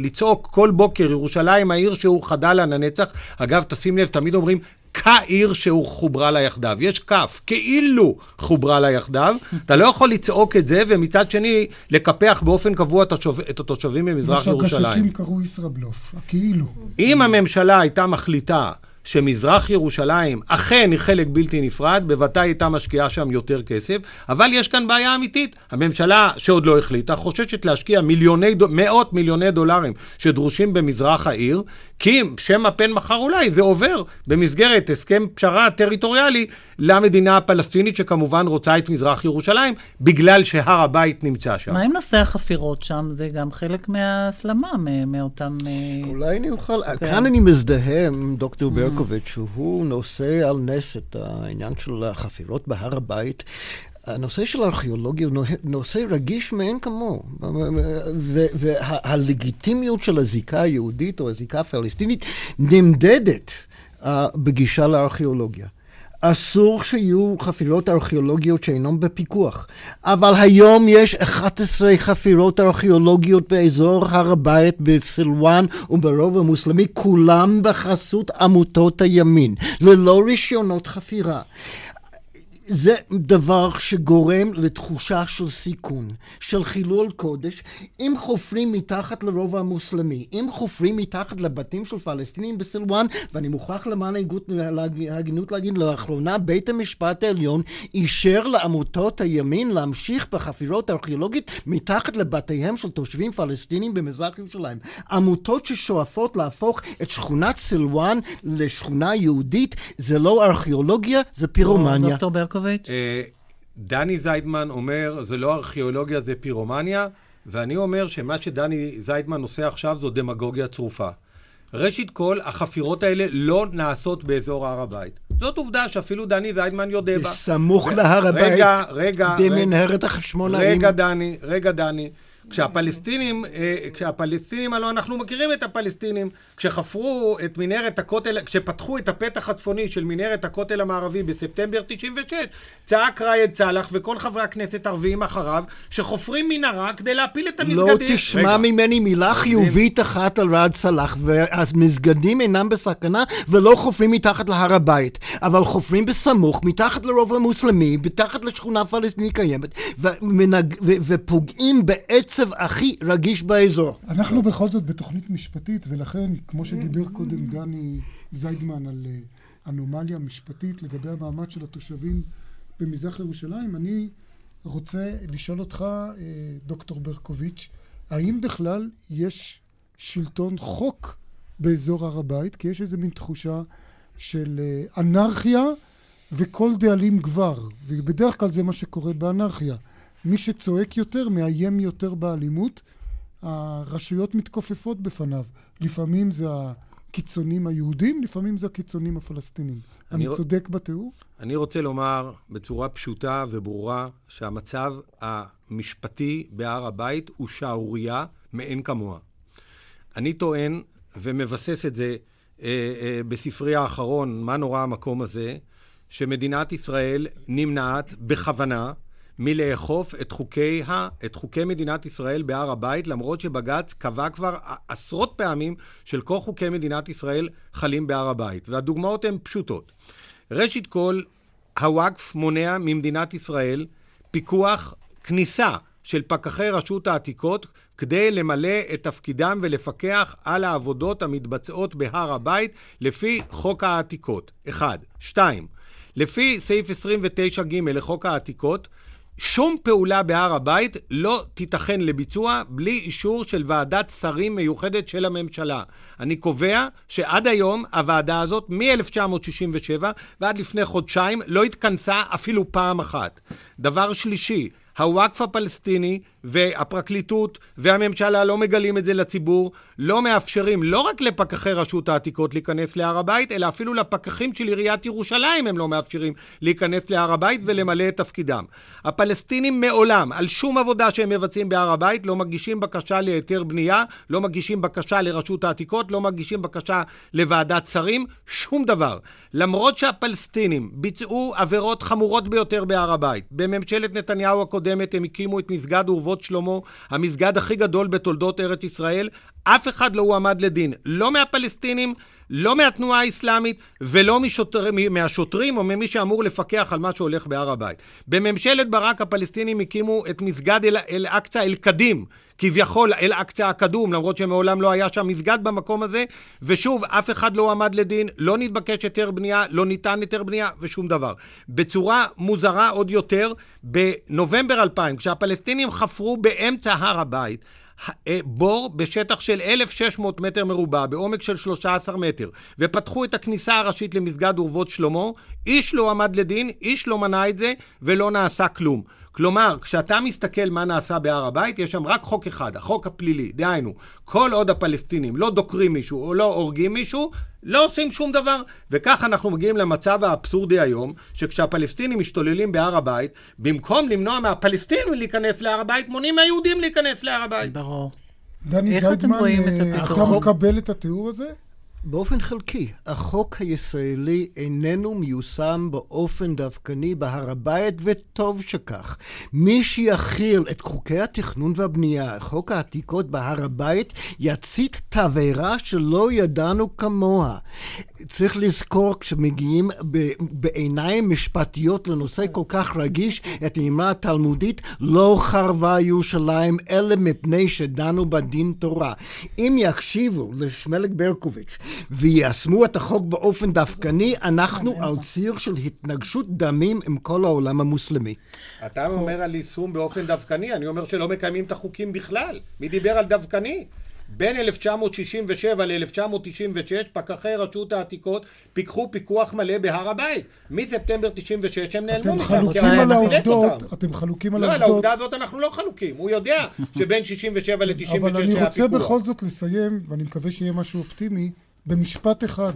לצעוק כל בוקר ירושלים העיר שהוא חדל לנצח. אגב, תשים לב, תמיד אומרים כעיר שהוא חוברה לה יחדיו. יש כף, כאילו חוברה לה יחדיו. <laughs> אתה לא יכול לצעוק את זה, ומצד שני, לקפח באופן קבוע את התושבים במזרח ירושלים. מה שהגששים קראו ישראבלוף, הכאילו. אם הממשלה הייתה מחליטה שמזרח ירושלים אכן היא חלק בלתי נפרד, בוודאי הייתה משקיעה שם יותר כסף, אבל יש כאן בעיה אמיתית. הממשלה שעוד לא החליטה חוששת להשקיע מיליוני, מאות מיליוני דולרים שדרושים במזרח העיר, כי שם הפן מחר אולי זה עובר במסגרת הסכם פשרה טריטוריאלי למדינה הפלסטינית שכמובן רוצה את מזרח ירושלים, בגלל שהר הבית נמצא שם. מה עם נושא החפירות שם? זה גם חלק מההסלמה מאותם... אה, אולי אני אוכל... כן. כאן אני מזדהה עם דוקטור mm. ברקוביץ', שהוא נושא על נס את העניין של החפירות בהר הבית. הנושא של הארכיאולוגיה הוא נושא רגיש מאין כמוהו. והלגיטימיות של הזיקה היהודית או הזיקה הפלסטינית נמדדת uh, בגישה לארכיאולוגיה. אסור שיהיו חפירות ארכיאולוגיות שאינן בפיקוח. אבל היום יש 11 חפירות ארכיאולוגיות באזור הר הבית בסילואן וברוב המוסלמי, כולם בחסות עמותות הימין, ללא רישיונות חפירה. זה דבר שגורם לתחושה של סיכון, של חילול קודש. אם חופרים מתחת לרובע המוסלמי, אם חופרים מתחת לבתים של פלסטינים בסילואן, ואני מוכרח למען ההגינות להגיד, לאחרונה בית המשפט העליון אישר לעמותות הימין להמשיך בחפירות ארכיאולוגית מתחת לבתיהם של תושבים פלסטינים במזרח ירושלים. עמותות ששואפות להפוך את שכונת סילואן לשכונה יהודית, זה לא ארכיאולוגיה, זה פירומניה. דוקטור ברקוביץ'? אה, דני זיידמן אומר, זה לא ארכיאולוגיה, זה פירומניה, ואני אומר שמה שדני זיידמן עושה עכשיו זו דמגוגיה צרופה. ראשית כל, החפירות האלה לא נעשות באזור הר הבית. זאת עובדה שאפילו דני זיידמן יודע בה. סמוך להר הבית. רגע, רגע. במנהרת החשמונאים. רגע, דני, רגע, דני. כשהפלסטינים, אה, כשהפלסטינים, הלוא אנחנו מכירים את הפלסטינים, כשחפרו את מנהרת הכותל, כשפתחו את הפתח הצפוני של מנהרת הכותל המערבי בספטמבר 96, צעק ראאד סאלח וכל חברי הכנסת הערביים אחריו, שחופרים מנהרה כדי להפיל את המסגדים. לא תשמע רגע. ממני מילה חיובית אחת על ראאד סאלח, והמסגדים אינם בסכנה ולא חופרים מתחת להר הבית, אבל חופרים בסמוך, מתחת לרוב המוסלמי, מתחת לשכונה פלסטינית קיימת, ומנג... ו... בעצב הכי רגיש באזור. אנחנו בכל זאת בתוכנית משפטית, ולכן כמו שדיבר קודם דני זיידמן על אה, אנומליה משפטית לגבי המעמד של התושבים במזרח ירושלים, אני רוצה לשאול אותך, אה, דוקטור ברקוביץ', האם בכלל יש שלטון חוק באזור הר הבית? כי יש איזה מין תחושה של אה, אנרכיה וכל דאלים גבר, ובדרך כלל זה מה שקורה באנרכיה. מי שצועק יותר, מאיים יותר באלימות, הרשויות מתכופפות בפניו. לפעמים זה הקיצונים היהודים, לפעמים זה הקיצונים הפלסטינים. אני, אני צודק בתיאור? אני רוצה לומר בצורה פשוטה וברורה שהמצב המשפטי בהר הבית הוא שערורייה מאין כמוה. אני טוען ומבסס את זה אה, אה, בספרי האחרון, מה נורא המקום הזה, שמדינת ישראל נמנעת בכוונה מלאכוף את חוקי, ה, את חוקי מדינת ישראל בהר הבית, למרות שבג"ץ קבע כבר עשרות פעמים של כל חוקי מדינת ישראל חלים בהר הבית. והדוגמאות הן פשוטות. ראשית כל, הוואקף מונע ממדינת ישראל פיקוח כניסה של פקחי רשות העתיקות כדי למלא את תפקידם ולפקח על העבודות המתבצעות בהר הבית לפי חוק העתיקות. אחד. שתיים, לפי סעיף 29ג לחוק העתיקות, שום פעולה בהר הבית לא תיתכן לביצוע בלי אישור של ועדת שרים מיוחדת של הממשלה. אני קובע שעד היום הוועדה הזאת, מ-1967 ועד לפני חודשיים, לא התכנסה אפילו פעם אחת. דבר שלישי, הוואקף הפלסטיני והפרקליטות והממשלה לא מגלים את זה לציבור, לא מאפשרים לא רק לפקחי רשות העתיקות להיכנס להר הבית, אלא אפילו לפקחים של עיריית ירושלים הם לא מאפשרים להיכנס להר הבית ולמלא את תפקידם. הפלסטינים מעולם, על שום עבודה שהם מבצעים בהר הבית, לא מגישים בקשה להיתר בנייה, לא מגישים בקשה לרשות העתיקות, לא מגישים בקשה לוועדת שרים, שום דבר. למרות שהפלסטינים ביצעו עבירות חמורות ביותר בהר הבית, בממשלת נתניהו הקודמת הם הקימו את מסגד אורוות אבות שלמה, המסגד הכי גדול בתולדות ארץ ישראל, אף אחד לא הועמד לדין, לא מהפלסטינים, לא מהתנועה האסלאמית ולא משוטר, מהשוטרים או ממי שאמור לפקח על מה שהולך בהר הבית. בממשלת ברק הפלסטינים הקימו את מסגד אל-אקצא אל-קדים, כביכול אל-אקצא הקדום, למרות שמעולם לא היה שם מסגד במקום הזה, ושוב, אף אחד לא עמד לדין, לא נתבקש היתר בנייה, לא ניתן היתר בנייה ושום דבר. בצורה מוזרה עוד יותר, בנובמבר 2000, כשהפלסטינים חפרו באמצע הר הבית, בור בשטח של 1,600 מטר מרובע, בעומק של 13 מטר, ופתחו את הכניסה הראשית למסגד אורוות שלמה, איש לא עמד לדין, איש לא מנע את זה, ולא נעשה כלום. כלומר, כשאתה מסתכל מה נעשה בהר הבית, יש שם רק חוק אחד, החוק הפלילי. דהיינו, כל עוד הפלסטינים לא דוקרים מישהו או לא הורגים מישהו, לא עושים שום דבר. וכך אנחנו מגיעים למצב האבסורדי היום, שכשהפלסטינים משתוללים בהר הבית, במקום למנוע מהפלסטינים להיכנס להר הבית, מונעים מהיהודים להיכנס להר הבית. ברור. דני זיידמן, אה, אתה מקבל את התיאור הזה? באופן חלקי, החוק הישראלי איננו מיושם באופן דווקני בהר הבית, וטוב שכך. מי שיכיל את חוקי התכנון והבנייה, חוק העתיקות בהר הבית, יצית תבערה שלא ידענו כמוה. צריך לזכור כשמגיעים בעיניים משפטיות לנושא כל כך רגיש, את האמרה התלמודית, לא חרבה ירושלים אלא מפני שדנו בדין תורה. אם יקשיבו לשמלק ברקוביץ' ויישמו את החוק באופן דווקני, אנחנו על ציר של התנגשות דמים עם כל העולם המוסלמי. אתה אומר על יישום באופן דווקני, אני אומר שלא מקיימים את החוקים בכלל. מי דיבר על דווקני? בין 1967 ל-1996 פקחי רשות העתיקות פיקחו פיקוח מלא בהר הבית. מספטמבר 96 הם נעלמו משם. אתם חלוקים על העובדות, אתם חלוקים על העובדות. לא, על העובדה הזאת אנחנו לא חלוקים. הוא יודע שבין 67 ל-96 היה פיקוח. אבל אני רוצה בכל זאת לסיים, ואני מקווה שיהיה משהו אופטימי, במשפט אחד.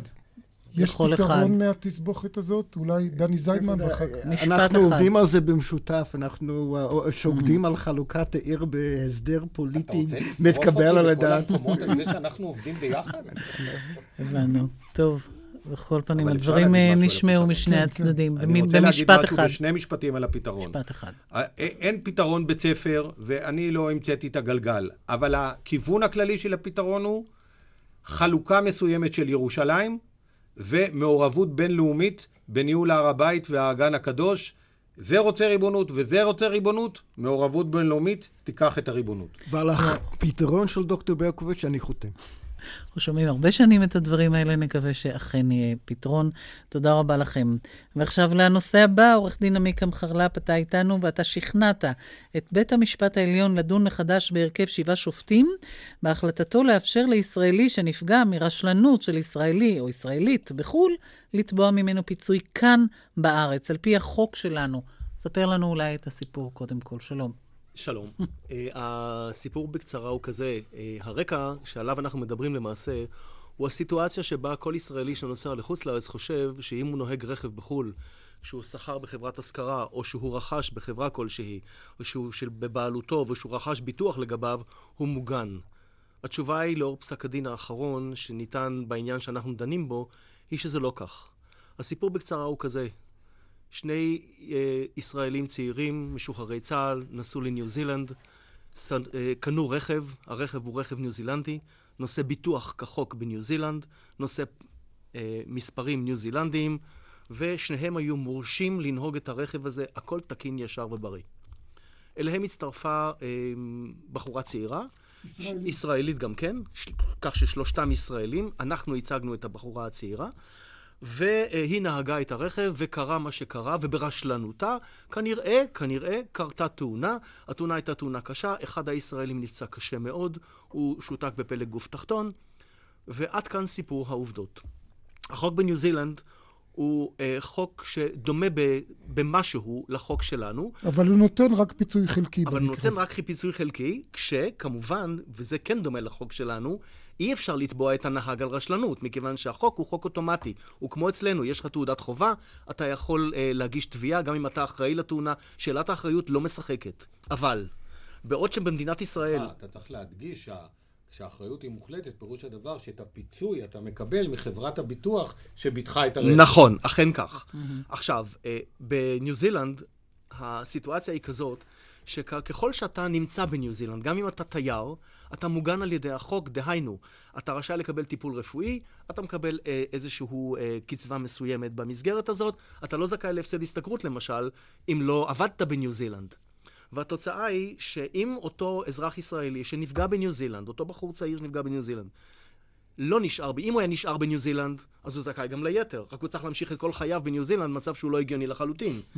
יש פתרון אחד. מהתסבוכת הזאת? אולי דני זיידמן ואחר כך. משפט אחד. אנחנו עובדים על זה במשותף, אנחנו uh, שוקדים על חלוקת העיר בהסדר פוליטי מתקבל על הדעת. אתה רוצה לשרוף אותי בכל המקומות על זה שאנחנו עובדים ביחד? <laughs> הבנו. טוב. בכל פנים, הדברים אה, נשמעו משני כן, כן. הצדדים, במשפט אחד. אני רוצה להגיד משהו בשני משפטים על הפתרון. משפט אחד. אה, אין פתרון בית ספר, ואני לא המצאתי את הגלגל, אבל הכיוון הכללי של הפתרון הוא חלוקה מסוימת של ירושלים, ומעורבות בינלאומית בניהול הר הבית והאגן הקדוש. זה רוצה ריבונות וזה רוצה ריבונות, מעורבות בינלאומית תיקח את הריבונות. ועל הפתרון של דוקטור ברקוביץ' אני חותם. אנחנו שומעים הרבה שנים את הדברים האלה, נקווה שאכן יהיה פתרון. תודה רבה לכם. ועכשיו לנושא הבא, עורך דין עמיקם חרל"פ, אתה איתנו ואתה שכנעת את בית המשפט העליון לדון מחדש בהרכב שבעה שופטים, בהחלטתו לאפשר לישראלי שנפגע מרשלנות של ישראלי או ישראלית בחו"ל, לתבוע ממנו פיצוי כאן בארץ, על פי החוק שלנו. ספר לנו אולי את הסיפור קודם כל. שלום. שלום. uh, <laughs> הסיפור בקצרה הוא כזה, uh, הרקע שעליו אנחנו מדברים למעשה, הוא הסיטואציה שבה כל ישראלי שנוסע לחוץ לארץ חושב שאם הוא נוהג רכב בחו"ל, שהוא שכר בחברת השכרה, או שהוא רכש בחברה כלשהי, או שהוא של, בבעלותו, ושהוא רכש ביטוח לגביו, הוא מוגן. התשובה היא, לאור פסק הדין האחרון שניתן בעניין שאנחנו דנים בו, היא שזה לא כך. הסיפור בקצרה הוא כזה, שני אה, ישראלים צעירים, משוחררי צה"ל, נסעו לניו זילנד, ס, אה, קנו רכב, הרכב הוא רכב ניו זילנדי, נושא ביטוח כחוק בניו זילנד, נושא אה, מספרים ניו זילנדיים, ושניהם היו מורשים לנהוג את הרכב הזה, הכל תקין, ישר ובריא. אליהם הצטרפה אה, בחורה צעירה, ישראלית. ישראלית גם כן, ש... כך ששלושתם ישראלים, אנחנו הצגנו את הבחורה הצעירה. והיא נהגה את הרכב, וקרה מה שקרה, וברשלנותה, כנראה, כנראה, קרתה תאונה. התאונה הייתה תאונה קשה, אחד הישראלים נפצע קשה מאוד, הוא שותק בפלג גוף תחתון, ועד כאן סיפור העובדות. החוק בניו זילנד הוא אה, חוק שדומה ב, במשהו לחוק שלנו. אבל הוא נותן רק פיצוי חלקי. אבל הוא נותן רק פיצוי חלקי, כשכמובן, וזה כן דומה לחוק שלנו, אי אפשר לתבוע את הנהג על רשלנות, מכיוון שהחוק הוא חוק אוטומטי. הוא כמו אצלנו, יש לך תעודת חובה, אתה יכול אה, להגיש תביעה, גם אם אתה אחראי לתאונה, שאלת האחריות לא משחקת. אבל, בעוד שבמדינת ישראל... אה, אתה צריך להדגיש כשהאחריות היא מוחלטת, פירוש הדבר שאת הפיצוי אתה מקבל מחברת הביטוח שביטחה את הרכב. נכון, אכן כך. עכשיו, אה, בניו זילנד, הסיטואציה היא כזאת, שככל שאתה נמצא בניו זילנד, גם אם אתה תייר, אתה מוגן על ידי החוק, דהיינו, אתה רשאי לקבל טיפול רפואי, אתה מקבל אה, איזושהי אה, קצבה מסוימת במסגרת הזאת, אתה לא זכאי להפסד השתכרות למשל, אם לא עבדת בניו זילנד. והתוצאה היא שאם אותו אזרח ישראלי שנפגע בניו זילנד, אותו בחור צעיר שנפגע בניו זילנד, לא נשאר, אם הוא היה נשאר בניו זילנד, אז הוא זכאי גם ליתר. רק הוא צריך להמשיך את כל חייו בניו זילנד, מצב שהוא לא הגיוני לחלוטין. <laughs>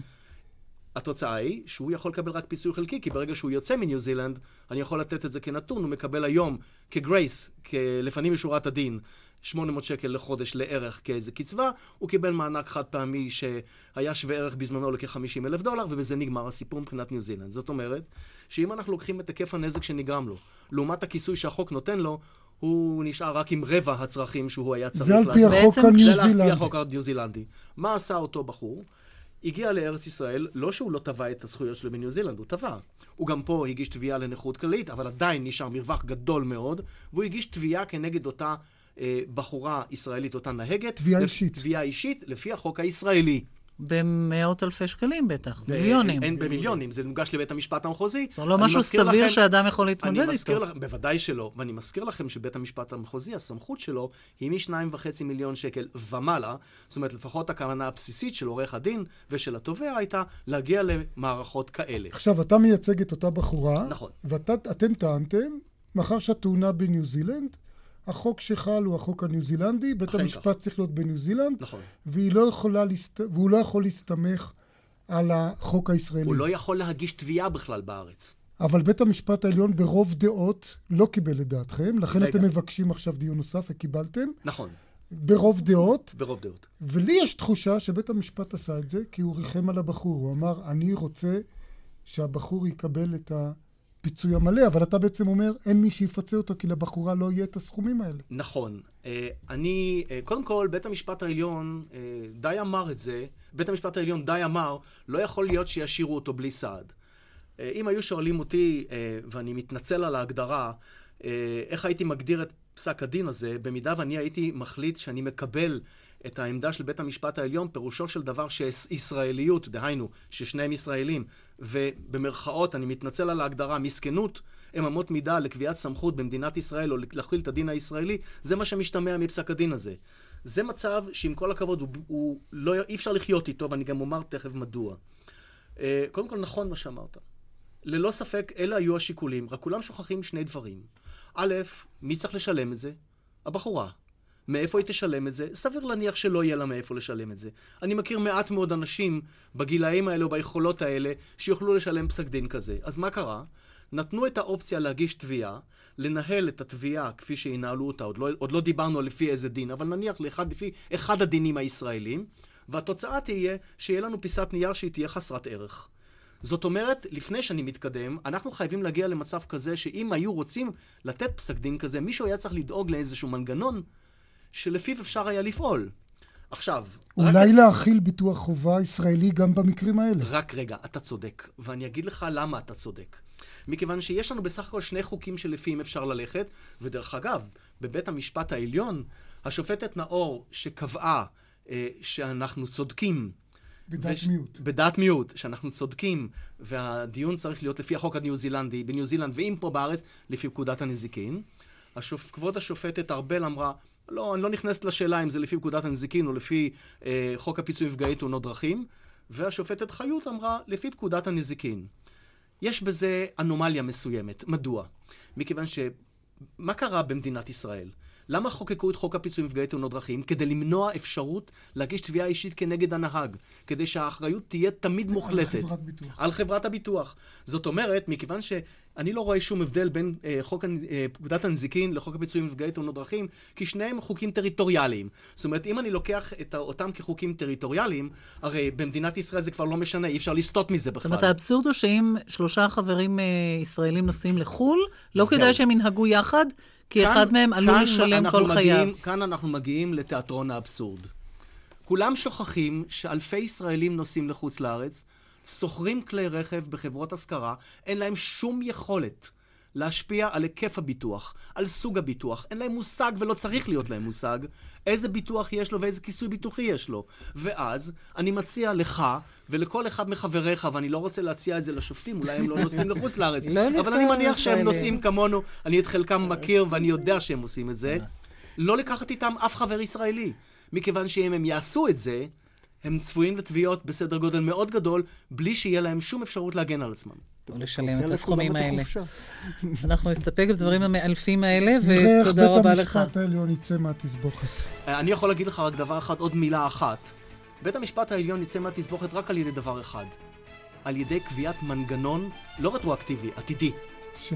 התוצאה היא שהוא יכול לקבל רק פיצוי חלקי, כי ברגע שהוא יוצא מניו זילנד, אני יכול לתת את זה כנתון, הוא מקבל היום כגרייס, כלפנים משורת הדין, 800 שקל לחודש לערך כאיזה קצבה, הוא קיבל מענק חד פעמי שהיה שווה ערך בזמנו לכ-50 אלף דולר, ובזה נגמר הסיפור מבחינת ניו זילנד. זאת אומרת, שאם אנחנו לוקחים את היקף הנזק שנגרם לו, לעומת הכיסוי שהחוק נותן לו, הוא נשאר רק עם רבע הצרכים שהוא היה צריך לעשות. זה על פי החוק הניו זילנדי. זה על פי החוק הניו זילנדי. מה עשה אותו בחור? הגיע לארץ ישראל, לא שהוא לא תבע את הזכויות שלו בניו זילנד, הוא תבע. הוא גם פה הגיש תביעה לנכות כללית, אבל עדיין נשאר מרווח גדול מאוד, והוא הגיש תביעה כנגד אותה בחורה ישראלית, אותה נהגת. תביעה אישית. תביעה אישית, לפי החוק הישראלי. במאות אלפי שקלים בטח, מיליונים. אין במיליונים, זה מוגש לבית המשפט המחוזי. זה לא משהו סביר לכם, שאדם יכול להתמודד איתו. לכם, בוודאי שלא, ואני מזכיר לכם שבית המשפט המחוזי, הסמכות שלו היא משניים וחצי מיליון שקל ומעלה, זאת אומרת, לפחות הכוונה הבסיסית של עורך הדין ושל התובע הייתה להגיע למערכות כאלה. עכשיו, אתה מייצג את אותה בחורה, נכון. ואתם טענתם, מאחר שהתאונה בניו זילנד, החוק שחל הוא החוק הניו זילנדי, בית המשפט כך. צריך להיות בניו זילנד, נכון. והיא לא יכולה להסת... והוא לא יכול להסתמך על החוק הישראלי. הוא לא יכול להגיש תביעה בכלל בארץ. אבל בית המשפט העליון ברוב דעות לא קיבל את דעתכם, לכן רגע. אתם מבקשים עכשיו דיון נוסף וקיבלתם. נכון. ברוב דעות. ברוב דעות. ולי יש תחושה שבית המשפט עשה את זה כי הוא ריחם על הבחור. הוא אמר, אני רוצה שהבחור יקבל את ה... הפיצוי המלא, אבל אתה בעצם אומר, אין מי שיפצה אותו, כי לבחורה לא יהיה את הסכומים האלה. נכון. אה, אני, אה, קודם כל, בית המשפט העליון אה, די אמר את זה, בית המשפט העליון די אמר, לא יכול להיות שישאירו אותו בלי סעד. אם היו שואלים אותי, ואני מתנצל על ההגדרה, איך הייתי מגדיר את פסק הדין הזה, במידה ואני הייתי מחליט שאני מקבל את העמדה של בית המשפט העליון, פירושו של דבר שישראליות, דהיינו, ששניהם ישראלים, ובמרכאות, אני מתנצל על ההגדרה, מסכנות, הם אמות מידה לקביעת סמכות במדינת ישראל, או להכליל את הדין הישראלי, זה מה שמשתמע מפסק הדין הזה. זה מצב שעם כל הכבוד, הוא, הוא לא, אי אפשר לחיות איתו, ואני גם אומר תכף מדוע. Uh, קודם כל, נכון מה שאמרת. ללא ספק, אלה היו השיקולים, רק כולם שוכחים שני דברים. א', מי צריך לשלם את זה? הבחורה. מאיפה היא תשלם את זה? סביר להניח שלא יהיה לה מאיפה לשלם את זה. אני מכיר מעט מאוד אנשים בגילאים האלה או ביכולות האלה שיוכלו לשלם פסק דין כזה. אז מה קרה? נתנו את האופציה להגיש תביעה, לנהל את התביעה כפי שינהלו אותה, עוד לא, עוד לא דיברנו לפי איזה דין, אבל נניח לאחד, לפי אחד הדינים הישראלים, והתוצאה תהיה שיהיה לנו פיסת נייר שהיא תהיה חסרת ערך. זאת אומרת, לפני שאני מתקדם, אנחנו חייבים להגיע למצב כזה שאם היו רוצים לתת פסק דין כזה, מישהו היה צריך לדאוג לאיזשהו מנגנון שלפיו אפשר היה לפעול. עכשיו... אולי רק... להכיל ביטוח חובה ישראלי גם במקרים האלה. רק רגע, אתה צודק, ואני אגיד לך למה אתה צודק. מכיוון שיש לנו בסך הכל שני חוקים שלפיהם אפשר ללכת, ודרך אגב, בבית המשפט העליון, השופטת נאור שקבעה אה, שאנחנו צודקים בדעת וש... מיעוט. בדעת מיעוט, שאנחנו צודקים, והדיון צריך להיות לפי החוק הניו זילנדי, בניו זילנד, ואם פה בארץ, לפי פקודת הנזיקין. השופ... כבוד השופטת ארבל אמרה, לא, אני לא נכנסת לשאלה אם זה לפי פקודת הנזיקין או לפי אה, חוק הפיצוי נפגעי תאונות דרכים, והשופטת חיות אמרה, לפי פקודת הנזיקין. יש בזה אנומליה מסוימת. מדוע? מכיוון ש... מה קרה במדינת ישראל? למה חוקקו את חוק הפיצוי מפגעי תאונות דרכים? כדי למנוע אפשרות להגיש תביעה אישית כנגד הנהג. כדי שהאחריות תהיה תמיד מוחלטת. על חברת ביטוח. על חברת הביטוח. זאת אומרת, מכיוון שאני לא רואה שום הבדל בין אה, חוק אה, פקודת הנזיקין לחוק הפיצוי מפגעי תאונות דרכים, כי שניהם חוקים טריטוריאליים. זאת אומרת, אם אני לוקח את אותם כחוקים טריטוריאליים, הרי במדינת ישראל זה כבר לא משנה, אי אפשר לסטות מזה בכלל. זאת אומרת, האבסורד הוא שאם שלושה חברים אה, ישראלים נוסעים לחו"ל, לא כדאי שהם ינהגו יחד, כי כאן, אחד מהם עלול לשלם כל חייו. כאן אנחנו מגיעים לתיאטרון האבסורד. כולם שוכחים שאלפי ישראלים נוסעים לחוץ לארץ, שוכרים כלי רכב בחברות השכרה, אין להם שום יכולת להשפיע על היקף הביטוח, על סוג הביטוח. אין להם מושג ולא צריך להיות להם מושג איזה ביטוח יש לו ואיזה כיסוי ביטוחי יש לו. ואז אני מציע לך ולכל אחד מחבריך, ואני לא רוצה להציע את זה לשופטים, אולי הם לא <laughs> נוסעים לחוץ לארץ, לא אבל אני מניח שהם נוסעים כמונו, אני את חלקם מכיר ואני יודע שהם עושים את זה, לא לקחת איתם אף חבר ישראלי. מכיוון שאם הם יעשו את זה, הם צפויים לתביעות בסדר גודל מאוד גדול, בלי שיהיה להם שום אפשרות להגן על עצמם. או לשלם את הסכומים האלה. אנחנו נסתפק בדברים המאלפים האלה, ותודה רבה לך. בית המשפט העליון יצא מהתסבוכת. אה, אני יכול להגיד לך רק דבר אחד, עוד מילה אחת. בית המשפט העליון יצא מהתסבוכת רק על ידי דבר אחד. על ידי קביעת מנגנון לא רטרואקטיבי, עתידי.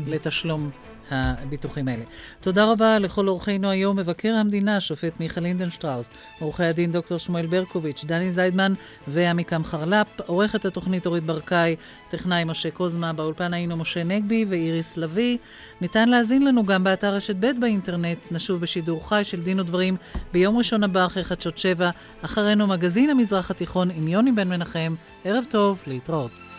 לתשלום הביטוחים האלה. תודה רבה לכל אורחינו היום, מבקר המדינה, שופט מיכה לינדנשטראוס, עורכי הדין דוקטור שמואל ברקוביץ', דני זיידמן ועמיקם חרלפ, עורכת התוכנית אורית ברקאי, טכנאי משה קוזמה, באולפן היינו משה נגבי ואיריס לביא. ניתן להזין לנו גם באתר רשת ב' באינטרנט, נשוב בשידור חי של דין ודברים ביום ראשון הבא אחרי חדשות שבע, אחרינו מגזין המזרח התיכון עם יוני בן מנחם. ערב טוב, להתראות.